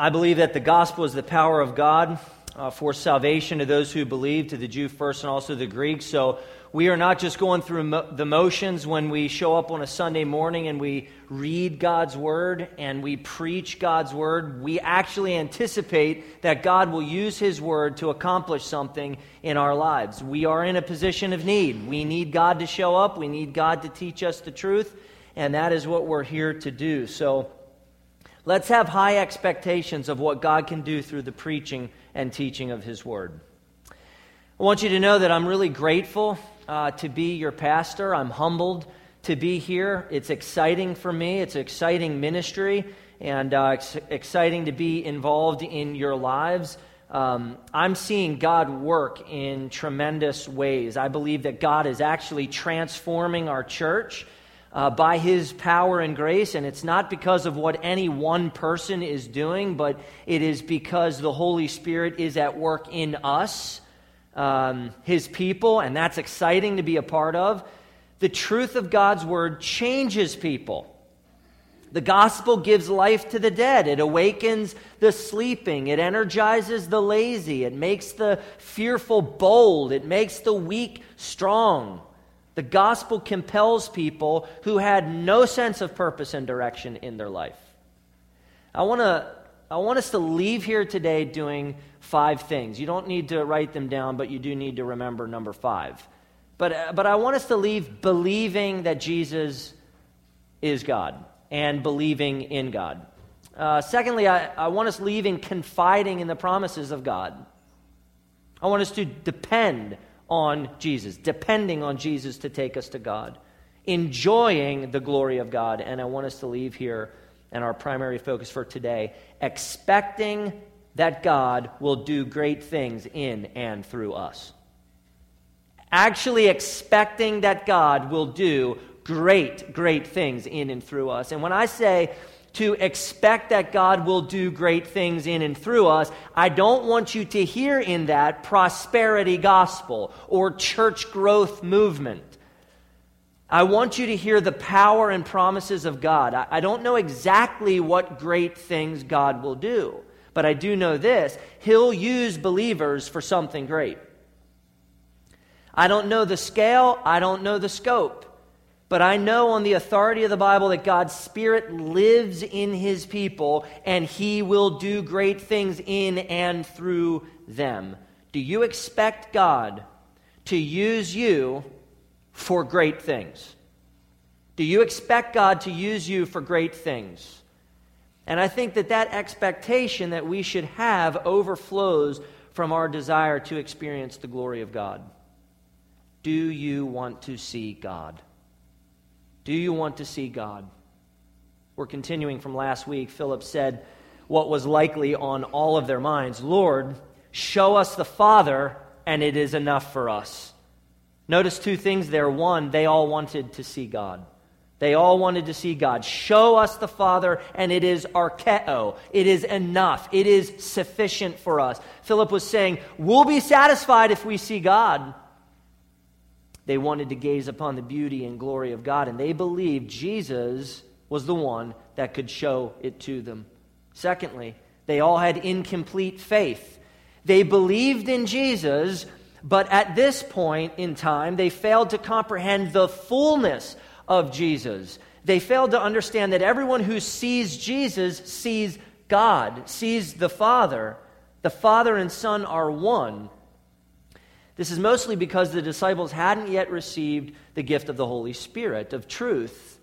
I believe that the gospel is the power of God uh, for salvation to those who believe, to the Jew first and also the Greek. So we are not just going through mo- the motions when we show up on a Sunday morning and we read God's word and we preach God's word. We actually anticipate that God will use his word to accomplish something in our lives. We are in a position of need. We need God to show up, we need God to teach us the truth, and that is what we're here to do. So Let's have high expectations of what God can do through the preaching and teaching of His Word. I want you to know that I'm really grateful uh, to be your pastor. I'm humbled to be here. It's exciting for me, it's exciting ministry, and uh, exciting to be involved in your lives. Um, I'm seeing God work in tremendous ways. I believe that God is actually transforming our church uh, by his power and grace. And it's not because of what any one person is doing, but it is because the Holy Spirit is at work in us, um, his people, and that's exciting to be a part of. The truth of God's word changes people. The gospel gives life to the dead. It awakens the sleeping. It energizes the lazy. It makes the fearful bold. It makes the weak strong. The gospel compels people who had no sense of purpose and direction in their life. I want to I want us to leave here today doing five things. You don't need to write them down, but you do need to remember number 5. But but I want us to leave believing that Jesus is God and believing in God. Uh, secondly, I, I want us leaving confiding in the promises of God. I want us to depend on Jesus, depending on Jesus to take us to God, enjoying the glory of God. And I want us to leave here and our primary focus for today, expecting that God will do great things in and through us. Actually, expecting that God will do great, great things in and through us. And when I say to expect that God will do great things in and through us, I don't want you to hear in that prosperity gospel or church growth movement. I want you to hear the power and promises of God. I don't know exactly what great things God will do, but I do know this He'll use believers for something great. I don't know the scale, I don't know the scope. But I know on the authority of the Bible that God's Spirit lives in His people and He will do great things in and through them. Do you expect God to use you for great things? Do you expect God to use you for great things? And I think that that expectation that we should have overflows from our desire to experience the glory of God. Do you want to see God? Do you want to see God? We're continuing from last week. Philip said what was likely on all of their minds Lord, show us the Father, and it is enough for us. Notice two things there. One, they all wanted to see God. They all wanted to see God. Show us the Father, and it is archeo. It is enough. It is sufficient for us. Philip was saying, We'll be satisfied if we see God. They wanted to gaze upon the beauty and glory of God, and they believed Jesus was the one that could show it to them. Secondly, they all had incomplete faith. They believed in Jesus, but at this point in time, they failed to comprehend the fullness of Jesus. They failed to understand that everyone who sees Jesus sees God, sees the Father. The Father and Son are one. This is mostly because the disciples hadn't yet received the gift of the Holy Spirit, of truth.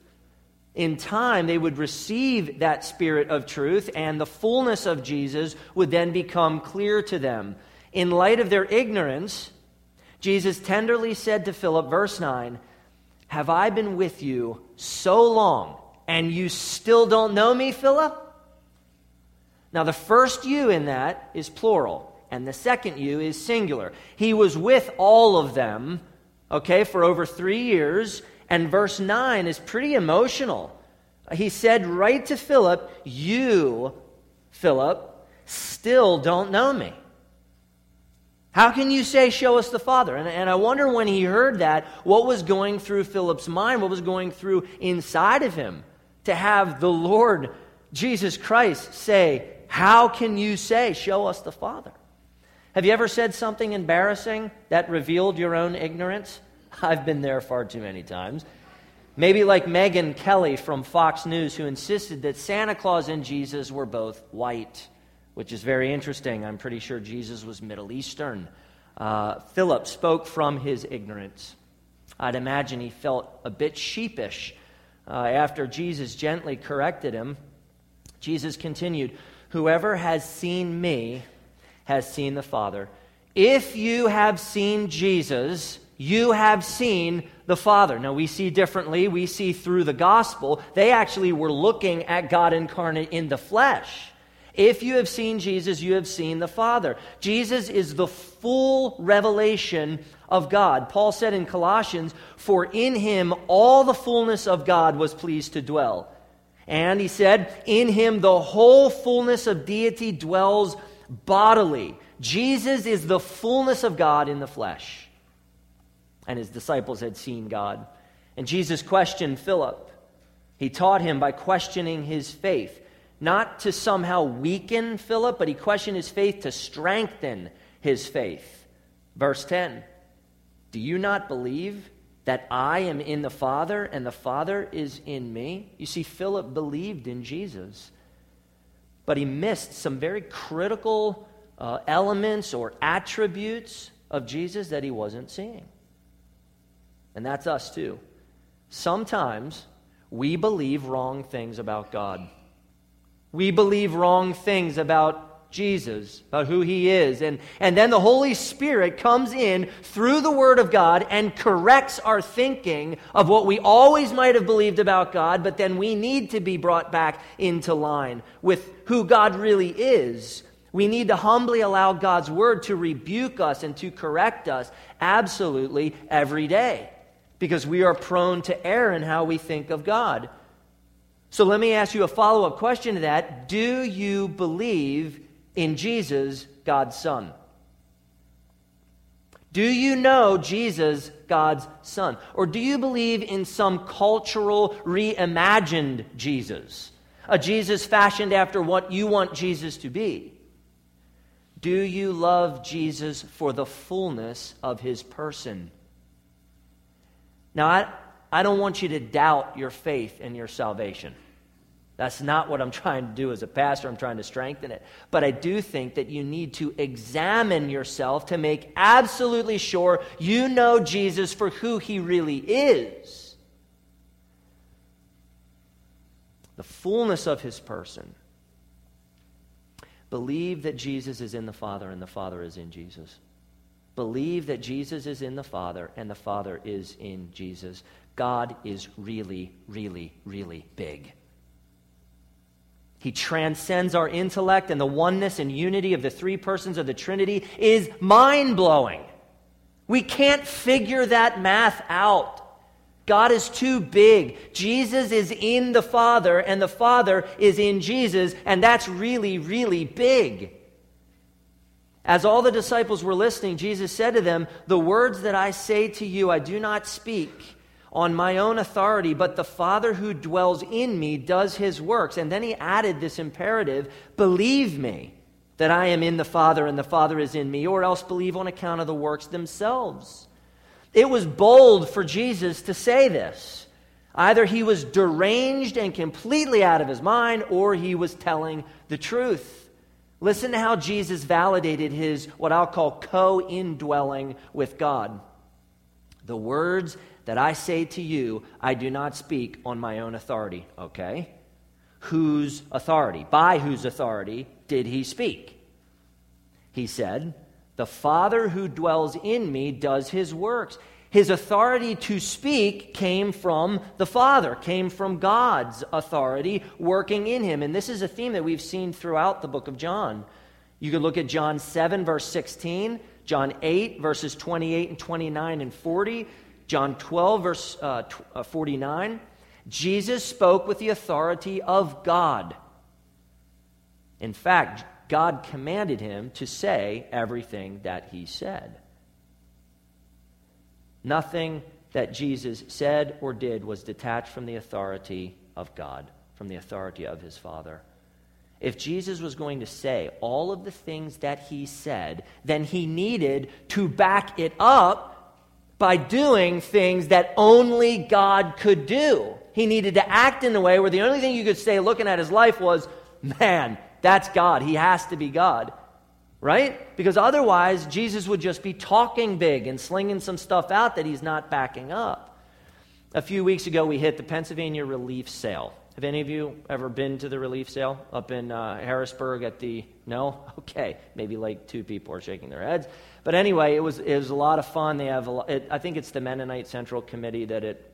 In time, they would receive that Spirit of truth, and the fullness of Jesus would then become clear to them. In light of their ignorance, Jesus tenderly said to Philip, verse 9, Have I been with you so long, and you still don't know me, Philip? Now, the first you in that is plural and the second you is singular. He was with all of them, okay, for over three years, and verse 9 is pretty emotional. He said right to Philip, You, Philip, still don't know me. How can you say, Show us the Father? And, and I wonder when he heard that, what was going through Philip's mind, what was going through inside of him to have the Lord Jesus Christ say, How can you say, Show us the Father? Have you ever said something embarrassing that revealed your own ignorance? I've been there far too many times. Maybe like Megyn Kelly from Fox News, who insisted that Santa Claus and Jesus were both white, which is very interesting. I'm pretty sure Jesus was Middle Eastern. Uh, Philip spoke from his ignorance. I'd imagine he felt a bit sheepish uh, after Jesus gently corrected him. Jesus continued, Whoever has seen me has seen the Father. If you have seen Jesus, you have seen the Father. Now, we see differently. We see through the gospel. They actually were looking at God incarnate in the flesh. If you have seen Jesus, you have seen the Father. Jesus is the full revelation of God. Paul said in Colossians, For in him all the fullness of God was pleased to dwell. And he said, In him the whole fullness of deity dwells bodily. Jesus is the fullness of God in the flesh. And his disciples had seen God. And Jesus questioned Philip. He taught him by questioning his faith, not to somehow weaken Philip, but he questioned his faith to strengthen his faith. Verse 10 Do you not believe that I am in the Father and the Father is in me? You see, Philip believed in Jesus, but he missed some very critical uh, elements or attributes of Jesus that he wasn't seeing. And that's us too. Sometimes we believe wrong things about God. We believe wrong things about Jesus, about who he is. And, and then the Holy Spirit comes in through the Word of God and corrects our thinking of what we always might have believed about God, but then we need to be brought back into line with who God really is we need to humbly allow God's word to rebuke us and to correct us absolutely every day because we are prone to err in how we think of God. So let me ask you a follow up question to that. Do you believe in Jesus, God's Son? Do you know Jesus, God's Son? Or do you believe in some cultural, reimagined Jesus? A Jesus fashioned after what you want Jesus to be? Do you love Jesus for the fullness of his person? Now, I, I don't want you to doubt your faith and your salvation. That's not what I'm trying to do as a pastor. I'm trying to strengthen it. But I do think that you need to examine yourself to make absolutely sure you know Jesus for who he really is. The fullness of his person. Believe that Jesus is in the Father and the Father is in Jesus. Believe that Jesus is in the Father and the Father is in Jesus. God is really, really, really big. He transcends our intellect, and the oneness and unity of the three persons of the Trinity is mind blowing. We can't figure that math out. God is too big. Jesus is in the Father, and the Father is in Jesus, and that's really, really big. As all the disciples were listening, Jesus said to them, The words that I say to you, I do not speak on my own authority, but the Father who dwells in me does his works. And then he added this imperative Believe me that I am in the Father and the Father is in me, or else believe on account of the works themselves. It was bold for Jesus to say this. Either he was deranged and completely out of his mind, or he was telling the truth. Listen to how Jesus validated his, what I'll call co indwelling with God. The words that I say to you, I do not speak on my own authority. Okay? Whose authority? By whose authority did he speak? He said, the Father who dwells in me does his works. His authority to speak came from the Father, came from God's authority working in him. And this is a theme that we've seen throughout the book of John. You can look at John 7, verse 16, John 8, verses 28 and 29 and 40, John 12, verse uh, uh 49. Jesus spoke with the authority of God. In fact, God commanded him to say everything that he said. Nothing that Jesus said or did was detached from the authority of God, from the authority of his Father. If Jesus was going to say all of the things that he said, then he needed to back it up by doing things that only God could do. He needed to act in a way where the only thing you could say looking at his life was, man, that's God. He has to be God. Right? Because otherwise, Jesus would just be talking big and slinging some stuff out that he's not backing up. A few weeks ago, we hit the Pennsylvania Relief Sale. Have any of you ever been to the relief sale up in uh, Harrisburg at the. No? Okay. Maybe like two people are shaking their heads. But anyway, it was, it was a lot of fun. They have a, it, I think it's the Mennonite Central Committee that it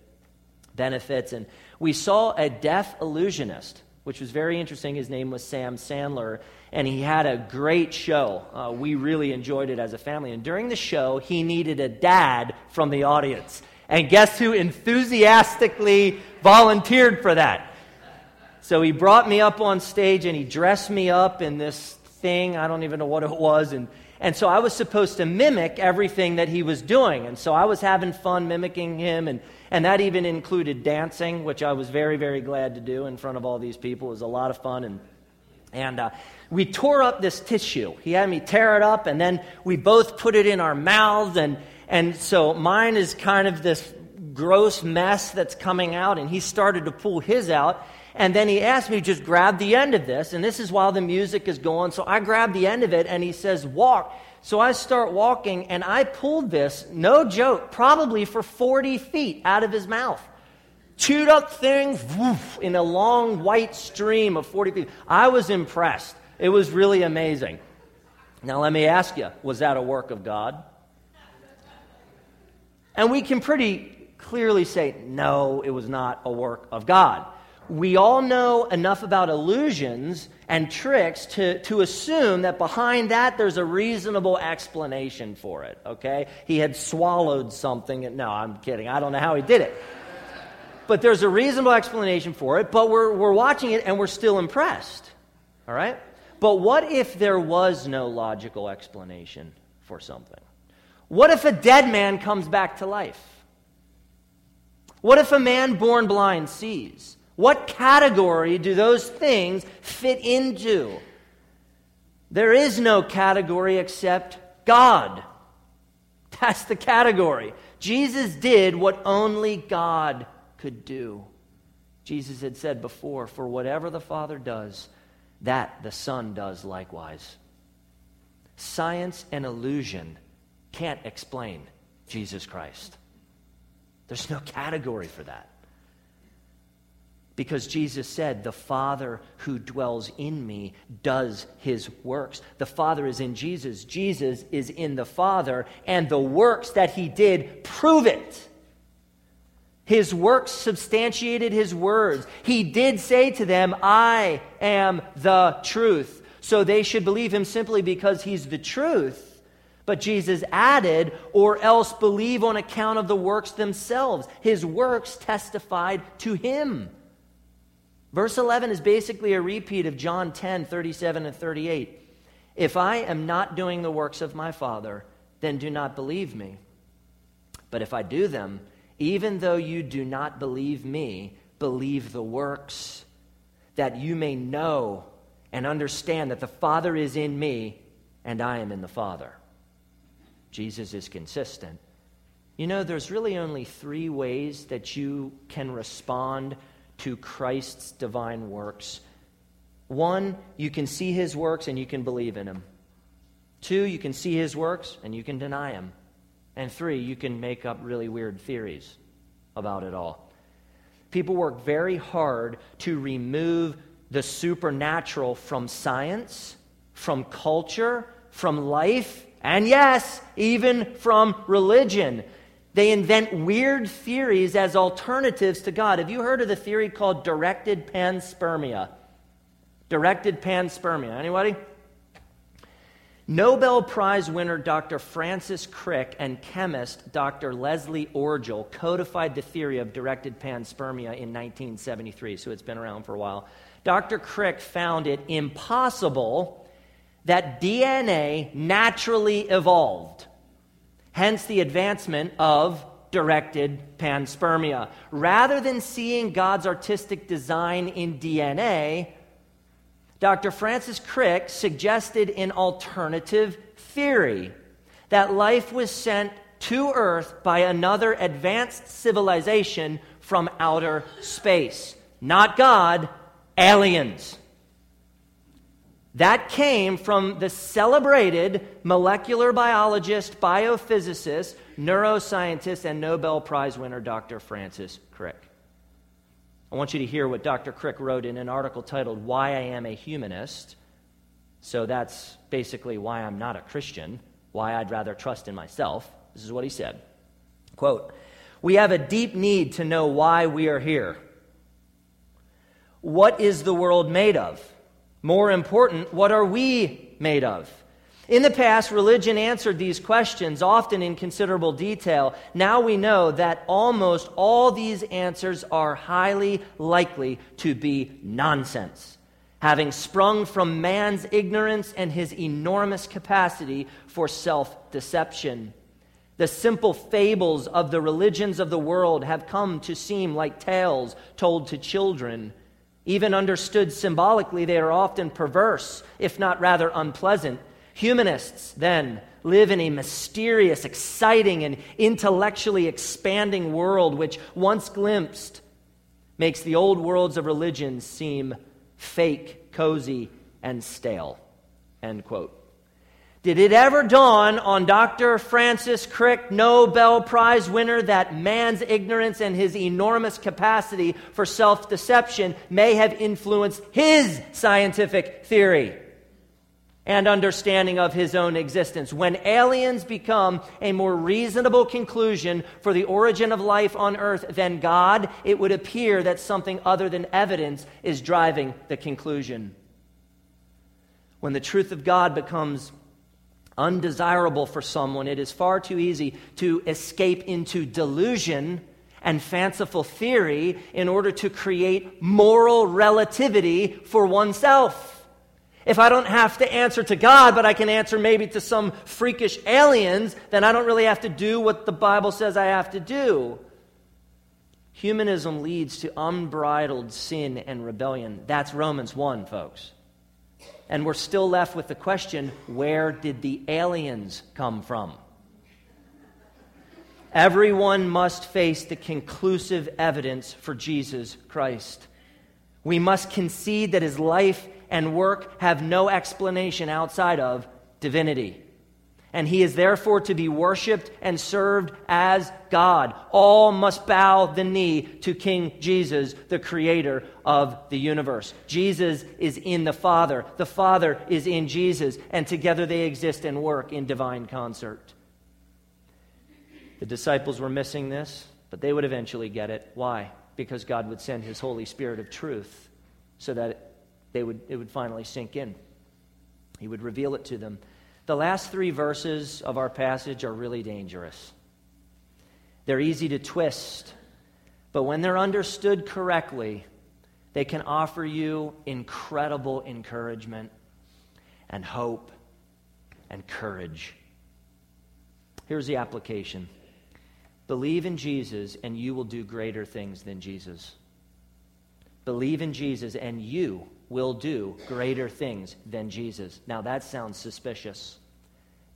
benefits. And we saw a deaf illusionist, which was very interesting. His name was Sam Sandler, and he had a great show. Uh, we really enjoyed it as a family. And during the show, he needed a dad from the audience. And guess who enthusiastically volunteered for that? So he brought me up on stage and he dressed me up in this thing. I don't even know what it was. And, and so I was supposed to mimic everything that he was doing. And so I was having fun mimicking him. And, and that even included dancing, which I was very, very glad to do in front of all these people. It was a lot of fun. And, and uh, we tore up this tissue. He had me tear it up, and then we both put it in our mouths. And, and so mine is kind of this gross mess that's coming out, and he started to pull his out. And then he asked me to just grab the end of this. And this is while the music is going. So I grab the end of it and he says, walk. So I start walking and I pulled this, no joke, probably for 40 feet out of his mouth. Chewed up thing woof, in a long white stream of 40 feet. I was impressed. It was really amazing. Now, let me ask you was that a work of God? And we can pretty clearly say, no, it was not a work of God we all know enough about illusions and tricks to, to assume that behind that there's a reasonable explanation for it, okay? He had swallowed something. No, I'm kidding. I don't know how he did it. But there's a reasonable explanation for it, but we're, we're watching it and we're still impressed, all right? But what if there was no logical explanation for something? What if a dead man comes back to life? What if a man born blind sees? What category do those things fit into? There is no category except God. That's the category. Jesus did what only God could do. Jesus had said before, For whatever the Father does, that the Son does likewise. Science and illusion can't explain Jesus Christ. There's no category for that. Because Jesus said, The Father who dwells in me does his works. The Father is in Jesus, Jesus is in the Father, and the works that he did prove it. His works substantiated his words. He did say to them, I am the truth. So they should believe him simply because he's the truth. But Jesus added, or else believe on account of the works themselves. His works testified to him. Verse 11 is basically a repeat of John 10, 37 and 38. If I am not doing the works of my Father, then do not believe me. But if I do them, even though you do not believe me, believe the works, that you may know and understand that the Father is in me and I am in the Father. Jesus is consistent. You know, there's really only three ways that you can respond to Christ's divine works. One, you can see his works and you can believe in him. Two, you can see his works and you can deny him. And three, you can make up really weird theories about it all. People work very hard to remove the supernatural from science, from culture, from life, and yes, even from religion. They invent weird theories as alternatives to God. Have you heard of the theory called directed panspermia? Directed panspermia. Anybody? Nobel Prize winner Dr. Francis Crick and chemist Dr. Leslie Orgel codified the theory of directed panspermia in 1973, so it's been around for a while. Dr. Crick found it impossible that DNA naturally evolved hence the advancement of directed panspermia. Rather than seeing God's artistic design in DNA, Dr. Francis Crick suggested an alternative theory that life was sent to Earth by another advanced civilization from outer space. Not God, aliens. That came from the celebrated molecular biologist, biophysicist, neuroscientist, and Nobel Prize winner Dr. Francis Crick. I want you to hear what Dr. Crick wrote in an article titled Why I Am a Humanist. So that's basically why I'm not a Christian, why I'd rather trust in myself. This is what he said. Quote, we have a deep need to know why we are here. What is the world made of? More important, what are we made of? In the past, religion answered these questions, often in considerable detail. Now we know that almost all these answers are highly likely to be nonsense, having sprung from man's ignorance and his enormous capacity for self deception. The simple fables of the religions of the world have come to seem like tales told to children. Even understood symbolically, they are often perverse, if not rather unpleasant Humanists, then, live in a mysterious, exciting, and intellectually expanding world which, once glimpsed, makes the old worlds of religion seem fake, cozy, and stale. End quote. Did it ever dawn on Dr. Francis Crick, Nobel Prize winner, that man's ignorance and his enormous capacity for self deception may have influenced his scientific theory? and understanding of his own existence. When aliens become a more reasonable conclusion for the origin of life on earth than God, it would appear that something other than evidence is driving the conclusion. When the truth of God becomes undesirable for someone, it is far too easy to escape into delusion and fanciful theory in order to create moral relativity for oneself. If I don't have to answer to God, but I can answer maybe to some freakish aliens, then I don't really have to do what the Bible says I have to do. Humanism leads to unbridled sin and rebellion. That's Romans 1, folks. And we're still left with the question where did the aliens come from? Everyone must face the conclusive evidence for Jesus Christ. We must concede that his life and work have no explanation outside of divinity. And he is therefore to be worshiped and served as God. All must bow the knee to King Jesus, the creator of the universe. Jesus is in the Father, the Father is in Jesus, and together they exist and work in divine concert. The disciples were missing this, but they would eventually get it. Why? Because God would send his Holy Spirit of truth so that they would, it would finally sink in. He would reveal it to them. The last three verses of our passage are really dangerous. They're easy to twist, but when they're understood correctly, they can offer you incredible encouragement and hope and courage. Here's the application believe in Jesus, and you will do greater things than Jesus. Believe in Jesus, and you will do greater things than Jesus. Now, that sounds suspicious.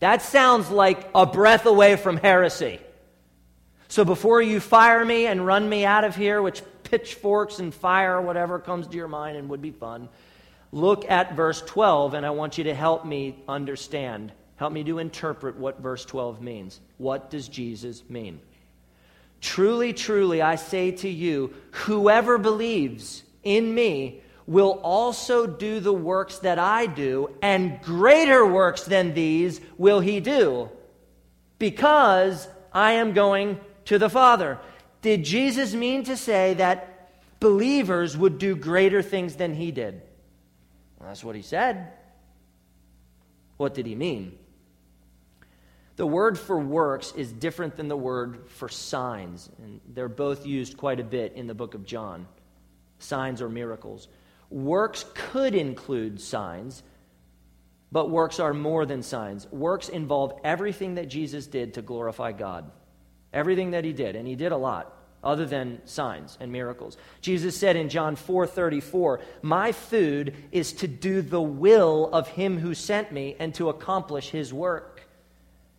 That sounds like a breath away from heresy. So, before you fire me and run me out of here, which pitchforks and fire, whatever comes to your mind and would be fun, look at verse 12, and I want you to help me understand. Help me to interpret what verse 12 means. What does Jesus mean? Truly, truly, I say to you, whoever believes in me will also do the works that I do, and greater works than these will he do, because I am going to the Father. Did Jesus mean to say that believers would do greater things than he did? Well, that's what he said. What did he mean? The word for works is different than the word for signs, and they're both used quite a bit in the book of John signs or miracles. Works could include signs, but works are more than signs. Works involve everything that Jesus did to glorify God. Everything that he did, and he did a lot other than signs and miracles. Jesus said in John 4:34, "My food is to do the will of him who sent me and to accomplish his work."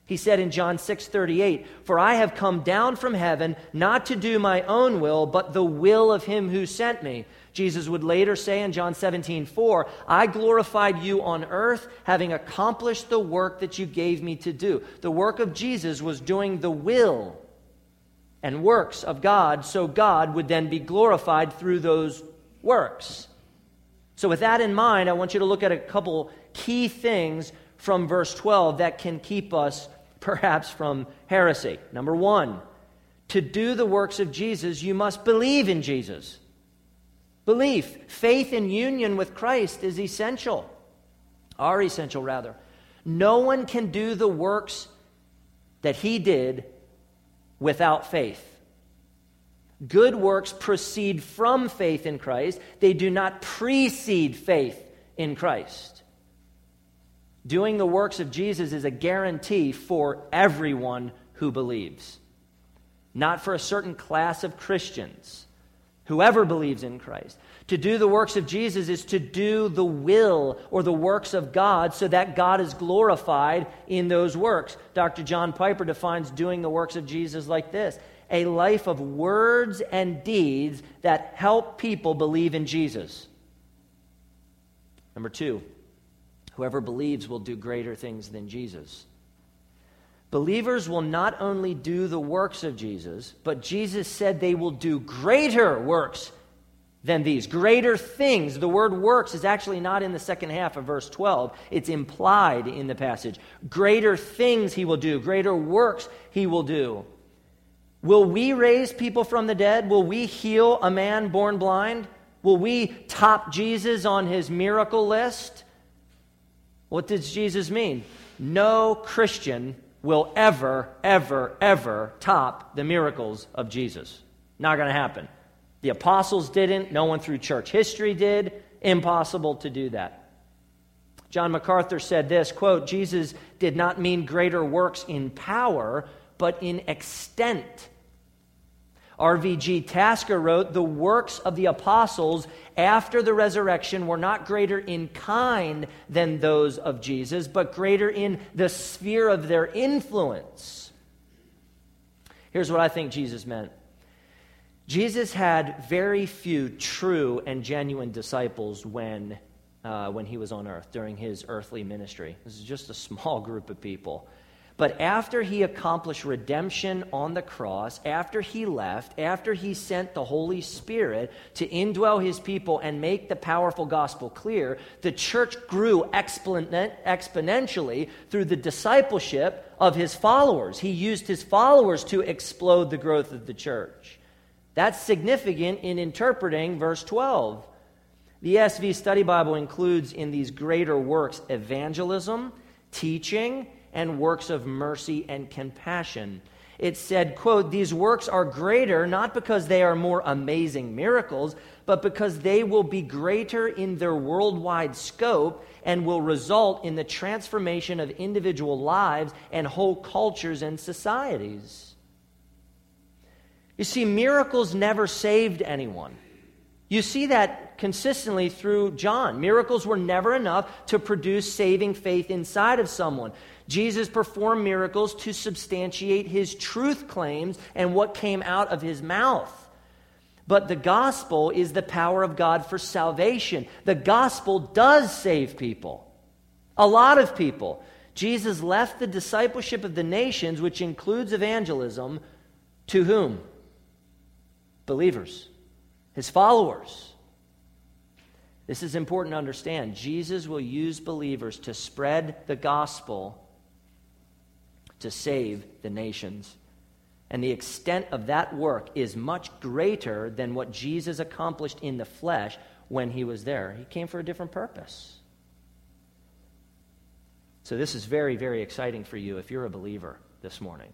He said in John 6:38, "For I have come down from heaven not to do my own will, but the will of him who sent me." Jesus would later say in John 17:4, "I glorified you on earth, having accomplished the work that you gave me to do." The work of Jesus was doing the will and works of God, so God would then be glorified through those works. So, with that in mind, I want you to look at a couple key things from verse 12 that can keep us perhaps from heresy. Number one, to do the works of Jesus, you must believe in Jesus. Belief, faith in union with Christ is essential, are essential rather. No one can do the works that he did without faith. Good works proceed from faith in Christ, they do not precede faith in Christ. Doing the works of Jesus is a guarantee for everyone who believes, not for a certain class of Christians. Whoever believes in Christ. To do the works of Jesus is to do the will or the works of God so that God is glorified in those works. Dr. John Piper defines doing the works of Jesus like this a life of words and deeds that help people believe in Jesus. Number two, whoever believes will do greater things than Jesus. Believers will not only do the works of Jesus, but Jesus said they will do greater works than these. Greater things. The word works is actually not in the second half of verse 12, it's implied in the passage. Greater things he will do, greater works he will do. Will we raise people from the dead? Will we heal a man born blind? Will we top Jesus on his miracle list? What does Jesus mean? No Christian will ever, ever, ever top the miracles of Jesus. Not going to happen. The apostles didn't. No one through church history did. Impossible to do that. John MacArthur said this quote, Jesus did not mean greater works in power, but in extent. RVG Tasker wrote, The works of the apostles after the resurrection were not greater in kind than those of Jesus, but greater in the sphere of their influence. Here's what I think Jesus meant Jesus had very few true and genuine disciples when, uh, when he was on earth during his earthly ministry. This is just a small group of people. But after he accomplished redemption on the cross, after he left, after he sent the Holy Spirit to indwell his people and make the powerful gospel clear, the church grew exponentially through the discipleship of his followers. He used his followers to explode the growth of the church. That's significant in interpreting verse 12. The ESV Study Bible includes in these greater works evangelism, teaching, and works of mercy and compassion. It said, quote, These works are greater not because they are more amazing miracles, but because they will be greater in their worldwide scope and will result in the transformation of individual lives and whole cultures and societies. You see, miracles never saved anyone. You see that consistently through John. Miracles were never enough to produce saving faith inside of someone. Jesus performed miracles to substantiate his truth claims and what came out of his mouth. But the gospel is the power of God for salvation. The gospel does save people, a lot of people. Jesus left the discipleship of the nations, which includes evangelism, to whom? Believers, his followers. This is important to understand. Jesus will use believers to spread the gospel to save the nations. And the extent of that work is much greater than what Jesus accomplished in the flesh when he was there. He came for a different purpose. So, this is very, very exciting for you if you're a believer this morning.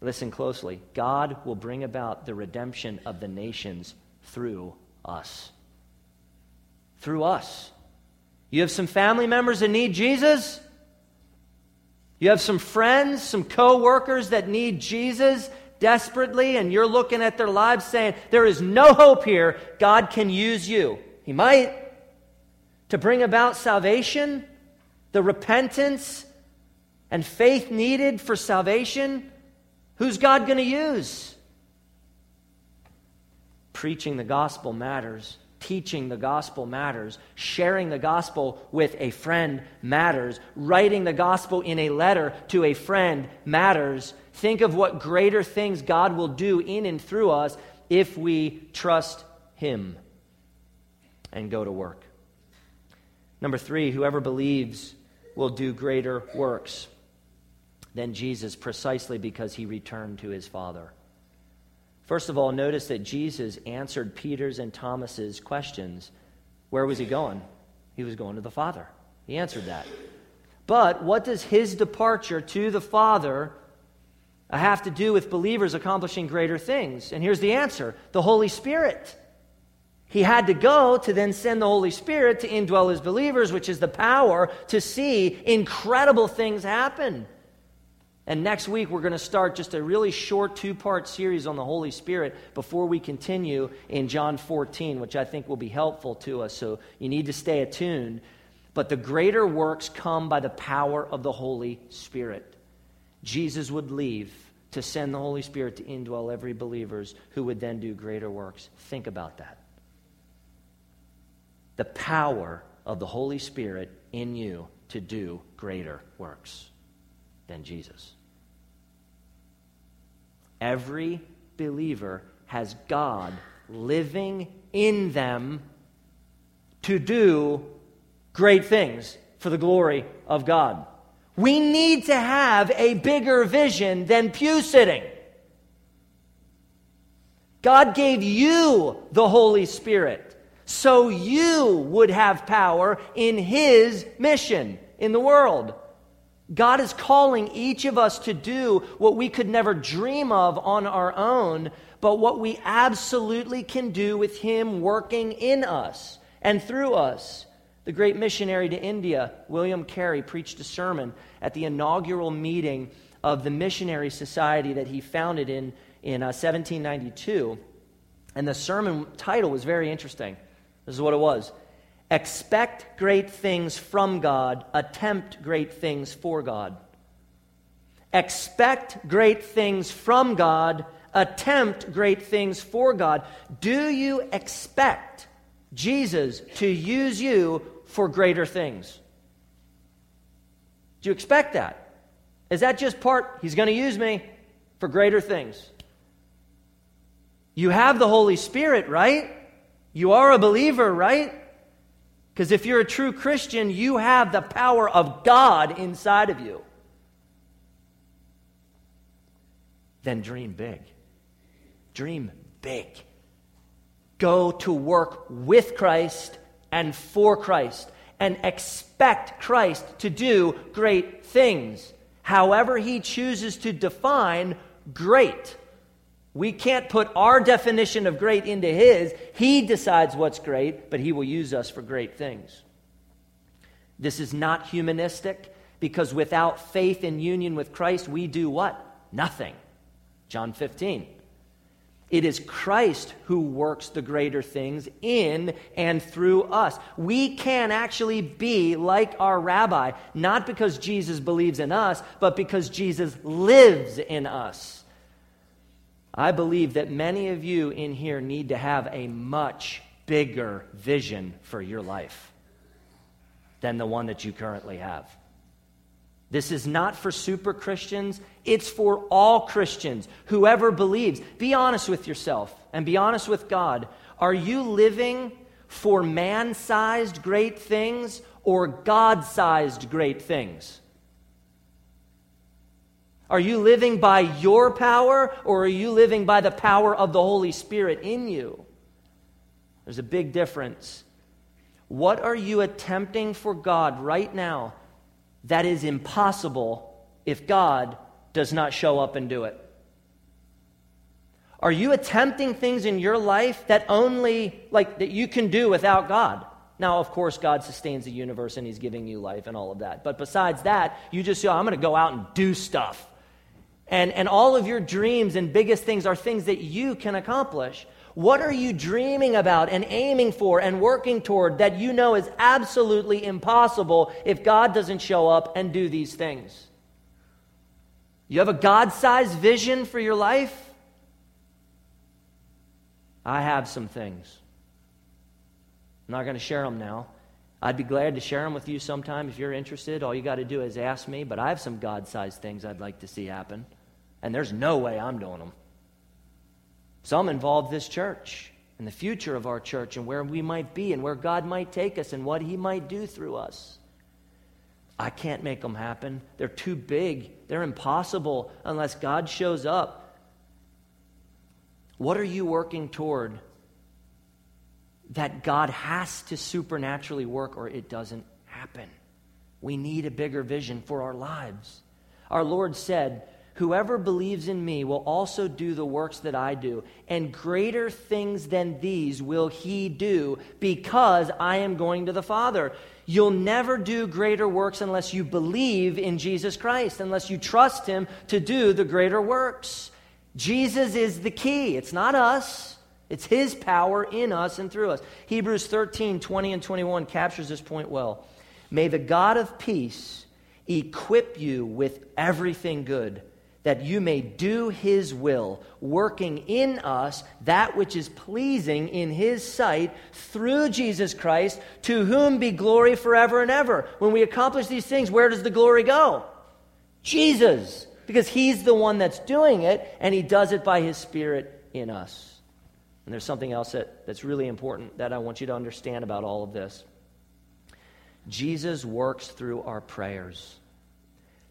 Listen closely. God will bring about the redemption of the nations through us. Through us. You have some family members that need Jesus? You have some friends, some co workers that need Jesus desperately and you're looking at their lives saying, There is no hope here, God can use you. He might to bring about salvation, the repentance and faith needed for salvation. Who's God going to use? Preaching the gospel matters. Teaching the gospel matters. Sharing the gospel with a friend matters. Writing the gospel in a letter to a friend matters. Think of what greater things God will do in and through us if we trust Him and go to work. Number three, whoever believes will do greater works than Jesus precisely because he returned to his Father. First of all, notice that Jesus answered Peter's and Thomas's questions. Where was he going? He was going to the Father. He answered that. But what does his departure to the Father have to do with believers accomplishing greater things? And here's the answer the Holy Spirit. He had to go to then send the Holy Spirit to indwell his believers, which is the power to see incredible things happen. And next week, we're going to start just a really short two part series on the Holy Spirit before we continue in John 14, which I think will be helpful to us. So you need to stay attuned. But the greater works come by the power of the Holy Spirit. Jesus would leave to send the Holy Spirit to indwell every believers who would then do greater works. Think about that. The power of the Holy Spirit in you to do greater works than Jesus. Every believer has God living in them to do great things for the glory of God. We need to have a bigger vision than pew sitting. God gave you the Holy Spirit so you would have power in His mission in the world. God is calling each of us to do what we could never dream of on our own, but what we absolutely can do with Him working in us and through us. The great missionary to India, William Carey, preached a sermon at the inaugural meeting of the Missionary Society that he founded in, in uh, 1792. And the sermon title was very interesting. This is what it was Expect great things from God, attempt great things for God. Expect great things from God, attempt great things for God. Do you expect Jesus to use you for greater things? Do you expect that? Is that just part, he's going to use me for greater things? You have the Holy Spirit, right? You are a believer, right? Because if you're a true Christian, you have the power of God inside of you. Then dream big. Dream big. Go to work with Christ and for Christ and expect Christ to do great things. However, he chooses to define great. We can't put our definition of great into his. He decides what's great, but he will use us for great things. This is not humanistic because without faith and union with Christ, we do what? Nothing. John 15. It is Christ who works the greater things in and through us. We can actually be like our rabbi, not because Jesus believes in us, but because Jesus lives in us. I believe that many of you in here need to have a much bigger vision for your life than the one that you currently have. This is not for super Christians, it's for all Christians, whoever believes. Be honest with yourself and be honest with God. Are you living for man sized great things or God sized great things? Are you living by your power or are you living by the power of the Holy Spirit in you? There's a big difference. What are you attempting for God right now that is impossible if God does not show up and do it? Are you attempting things in your life that only like that you can do without God? Now, of course, God sustains the universe and He's giving you life and all of that. But besides that, you just say, oh, I'm going to go out and do stuff. And, and all of your dreams and biggest things are things that you can accomplish. What are you dreaming about and aiming for and working toward that you know is absolutely impossible if God doesn't show up and do these things? You have a God sized vision for your life? I have some things. I'm not going to share them now. I'd be glad to share them with you sometime if you're interested. All you got to do is ask me, but I have some God sized things I'd like to see happen. And there's no way I'm doing them. Some involve this church and the future of our church and where we might be and where God might take us and what He might do through us. I can't make them happen. They're too big, they're impossible unless God shows up. What are you working toward that God has to supernaturally work or it doesn't happen? We need a bigger vision for our lives. Our Lord said, Whoever believes in me will also do the works that I do, and greater things than these will he do, because I am going to the Father. You'll never do greater works unless you believe in Jesus Christ, unless you trust him to do the greater works. Jesus is the key. It's not us, it's his power in us and through us. Hebrews 13 20 and 21 captures this point well. May the God of peace equip you with everything good that you may do his will, working in us that which is pleasing in his sight through Jesus Christ, to whom be glory forever and ever. When we accomplish these things, where does the glory go? Jesus, because he's the one that's doing it, and he does it by his Spirit in us. And there's something else that, that's really important that I want you to understand about all of this. Jesus works through our prayers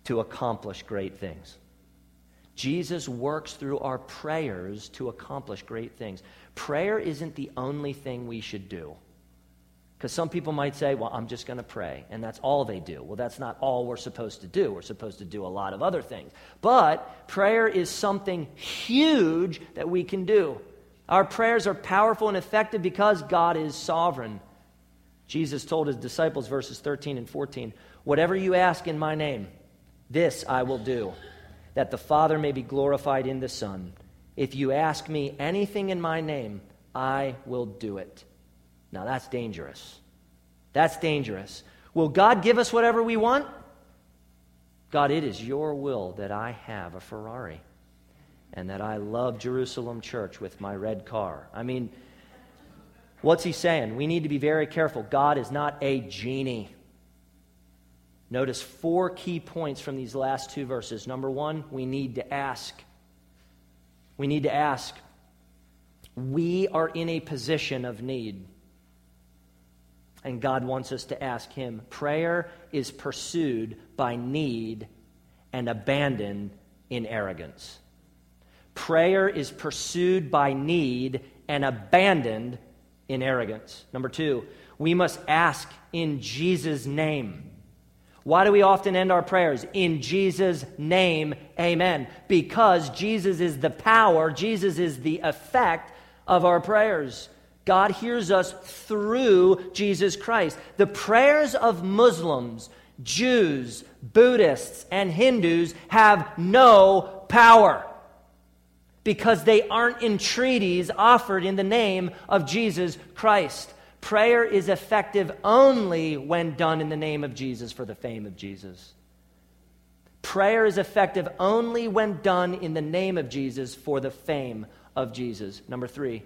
to accomplish great things. Jesus works through our prayers to accomplish great things. Prayer isn't the only thing we should do. Because some people might say, well, I'm just going to pray, and that's all they do. Well, that's not all we're supposed to do. We're supposed to do a lot of other things. But prayer is something huge that we can do. Our prayers are powerful and effective because God is sovereign. Jesus told his disciples, verses 13 and 14, Whatever you ask in my name, this I will do that the Father may be glorified in the Son. If you ask me anything in my name, I will do it. Now that's dangerous. That's dangerous. Will God give us whatever we want? God, it is your will that I have a Ferrari and that I love Jerusalem Church with my red car. I mean, what's he saying? We need to be very careful. God is not a genie. Notice four key points from these last two verses. Number one, we need to ask. We need to ask. We are in a position of need. And God wants us to ask Him. Prayer is pursued by need and abandoned in arrogance. Prayer is pursued by need and abandoned in arrogance. Number two, we must ask in Jesus' name. Why do we often end our prayers? In Jesus' name, amen. Because Jesus is the power, Jesus is the effect of our prayers. God hears us through Jesus Christ. The prayers of Muslims, Jews, Buddhists, and Hindus have no power because they aren't entreaties offered in the name of Jesus Christ. Prayer is effective only when done in the name of Jesus for the fame of Jesus. Prayer is effective only when done in the name of Jesus for the fame of Jesus. Number three,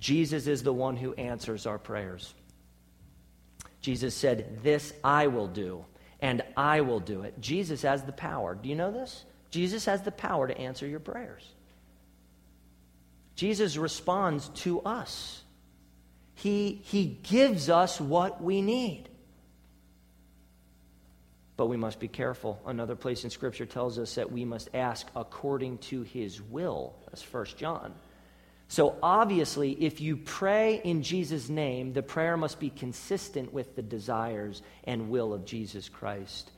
Jesus is the one who answers our prayers. Jesus said, This I will do, and I will do it. Jesus has the power. Do you know this? Jesus has the power to answer your prayers. Jesus responds to us. He, he gives us what we need. But we must be careful. Another place in Scripture tells us that we must ask according to His will. That's First John. So obviously, if you pray in Jesus' name, the prayer must be consistent with the desires and will of Jesus Christ.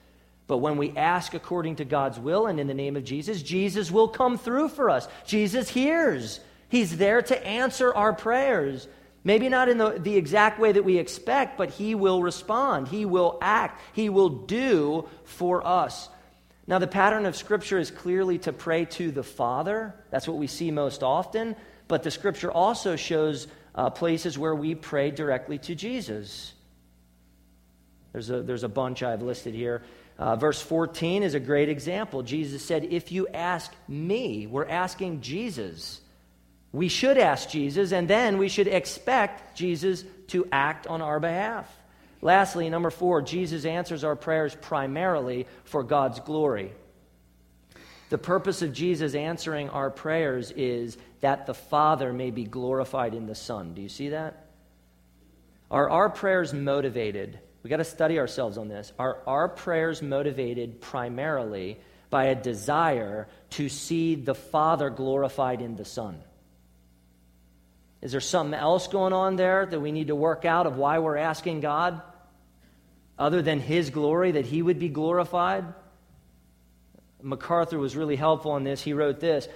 But when we ask according to God's will and in the name of Jesus, Jesus will come through for us. Jesus hears. He's there to answer our prayers. Maybe not in the, the exact way that we expect, but He will respond. He will act. He will do for us. Now, the pattern of Scripture is clearly to pray to the Father. That's what we see most often. But the Scripture also shows uh, places where we pray directly to Jesus. There's a, there's a bunch I've listed here. Uh, verse 14 is a great example. Jesus said, If you ask me, we're asking Jesus. We should ask Jesus, and then we should expect Jesus to act on our behalf. Lastly, number four, Jesus answers our prayers primarily for God's glory. The purpose of Jesus answering our prayers is that the Father may be glorified in the Son. Do you see that? Are our prayers motivated? We got to study ourselves on this. Are our prayers motivated primarily by a desire to see the Father glorified in the Son? Is there something else going on there that we need to work out of why we're asking God? Other than His glory, that He would be glorified? MacArthur was really helpful in this. He wrote this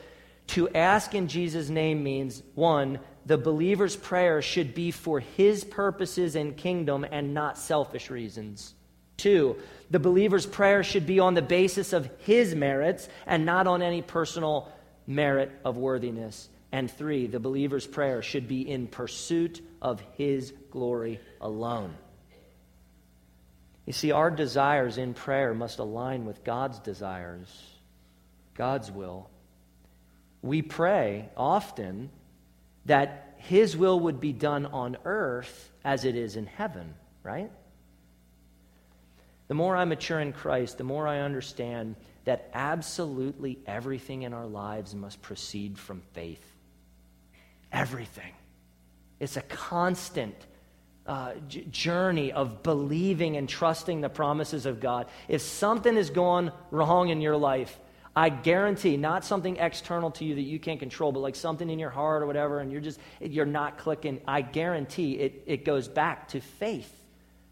To ask in Jesus' name means, one, the believer's prayer should be for His purposes and kingdom and not selfish reasons. Two, the believer's prayer should be on the basis of His merits and not on any personal merit of worthiness. And three, the believer's prayer should be in pursuit of his glory alone. You see, our desires in prayer must align with God's desires, God's will. We pray often that his will would be done on earth as it is in heaven, right? The more I mature in Christ, the more I understand that absolutely everything in our lives must proceed from faith everything. It's a constant uh, j- journey of believing and trusting the promises of God. If something is going wrong in your life, I guarantee, not something external to you that you can't control, but like something in your heart or whatever, and you're just, you're not clicking, I guarantee it, it goes back to faith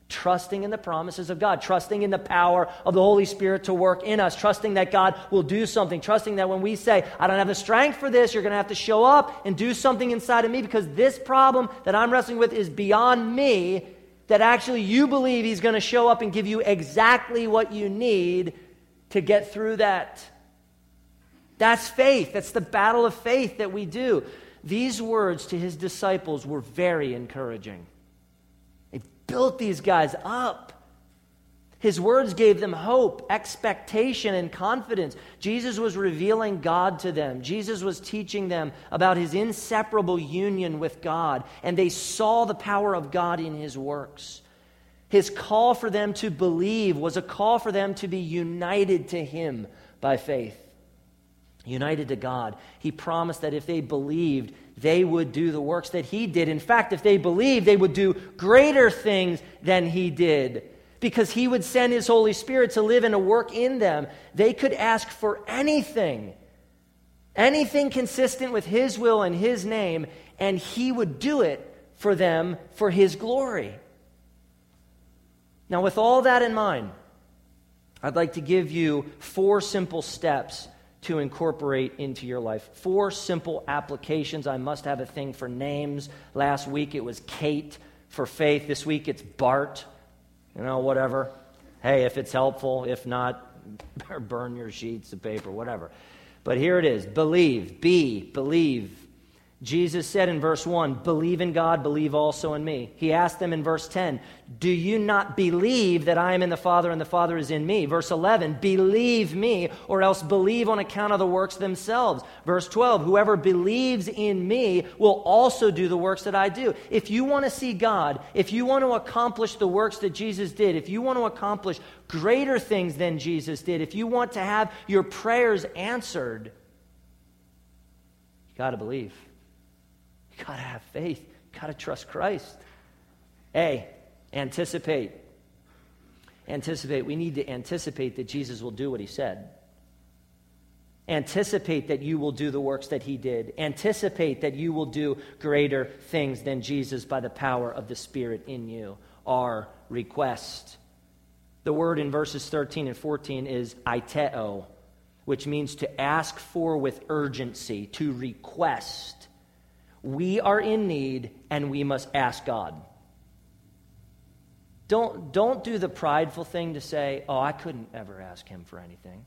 trusting in the promises of God, trusting in the power of the Holy Spirit to work in us, trusting that God will do something, trusting that when we say, I don't have the strength for this, you're going to have to show up and do something inside of me because this problem that I'm wrestling with is beyond me, that actually you believe He's going to show up and give you exactly what you need to get through that. That's faith. That's the battle of faith that we do. These words to His disciples were very encouraging built these guys up. His words gave them hope, expectation, and confidence. Jesus was revealing God to them. Jesus was teaching them about his inseparable union with God, and they saw the power of God in his works. His call for them to believe was a call for them to be united to him by faith. United to God. He promised that if they believed, they would do the works that he did. In fact, if they believed, they would do greater things than he did because he would send his Holy Spirit to live and to work in them. They could ask for anything, anything consistent with his will and his name, and he would do it for them for his glory. Now, with all that in mind, I'd like to give you four simple steps to incorporate into your life. Four simple applications. I must have a thing for names. Last week it was Kate for faith. This week it's Bart. You know, whatever. Hey, if it's helpful. If not, burn your sheets of paper, whatever. But here it is believe, be, believe, Jesus said in verse 1, Believe in God, believe also in me. He asked them in verse 10, Do you not believe that I am in the Father and the Father is in me? Verse 11, Believe me, or else believe on account of the works themselves. Verse 12, Whoever believes in me will also do the works that I do. If you want to see God, if you want to accomplish the works that Jesus did, if you want to accomplish greater things than Jesus did, if you want to have your prayers answered, you got to believe. You got to have faith. Got to trust Christ. A, anticipate. Anticipate. We need to anticipate that Jesus will do what he said. Anticipate that you will do the works that he did. Anticipate that you will do greater things than Jesus by the power of the Spirit in you. Our request. The word in verses 13 and 14 is aiteo, which means to ask for with urgency, to request. We are in need and we must ask God. Don't, don't do the prideful thing to say, oh, I couldn't ever ask him for anything.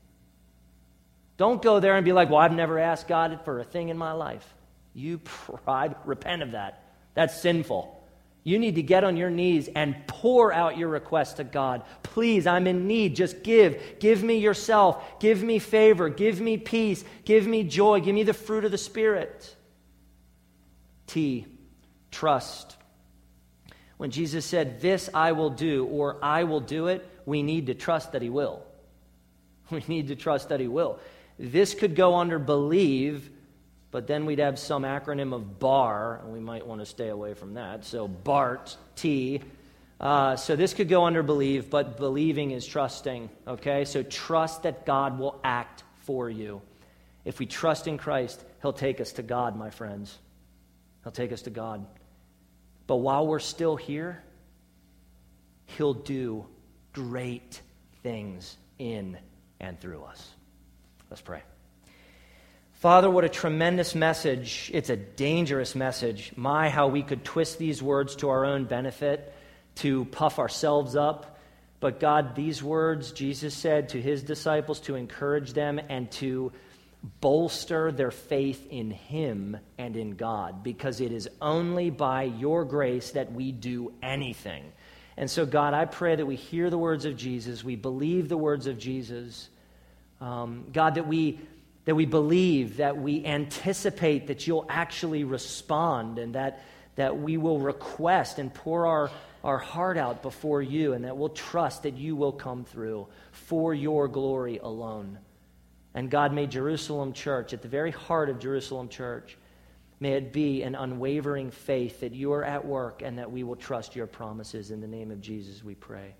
Don't go there and be like, well, I've never asked God for a thing in my life. You pride, repent of that. That's sinful. You need to get on your knees and pour out your request to God. Please, I'm in need. Just give. Give me yourself. Give me favor. Give me peace. Give me joy. Give me the fruit of the Spirit. T, trust. When Jesus said, This I will do, or I will do it, we need to trust that He will. We need to trust that He will. This could go under believe, but then we'd have some acronym of BAR, and we might want to stay away from that. So BART, T. Uh, so this could go under believe, but believing is trusting, okay? So trust that God will act for you. If we trust in Christ, He'll take us to God, my friends. He'll take us to God. But while we're still here, He'll do great things in and through us. Let's pray. Father, what a tremendous message. It's a dangerous message. My, how we could twist these words to our own benefit, to puff ourselves up. But God, these words, Jesus said to his disciples to encourage them and to bolster their faith in him and in God, because it is only by your grace that we do anything. And so, God, I pray that we hear the words of Jesus, we believe the words of Jesus um, God, that we, that we believe, that we anticipate that you'll actually respond, and that, that we will request and pour our, our heart out before you, and that we'll trust that you will come through for your glory alone. And God, may Jerusalem Church, at the very heart of Jerusalem Church, may it be an unwavering faith that you are at work and that we will trust your promises. In the name of Jesus, we pray.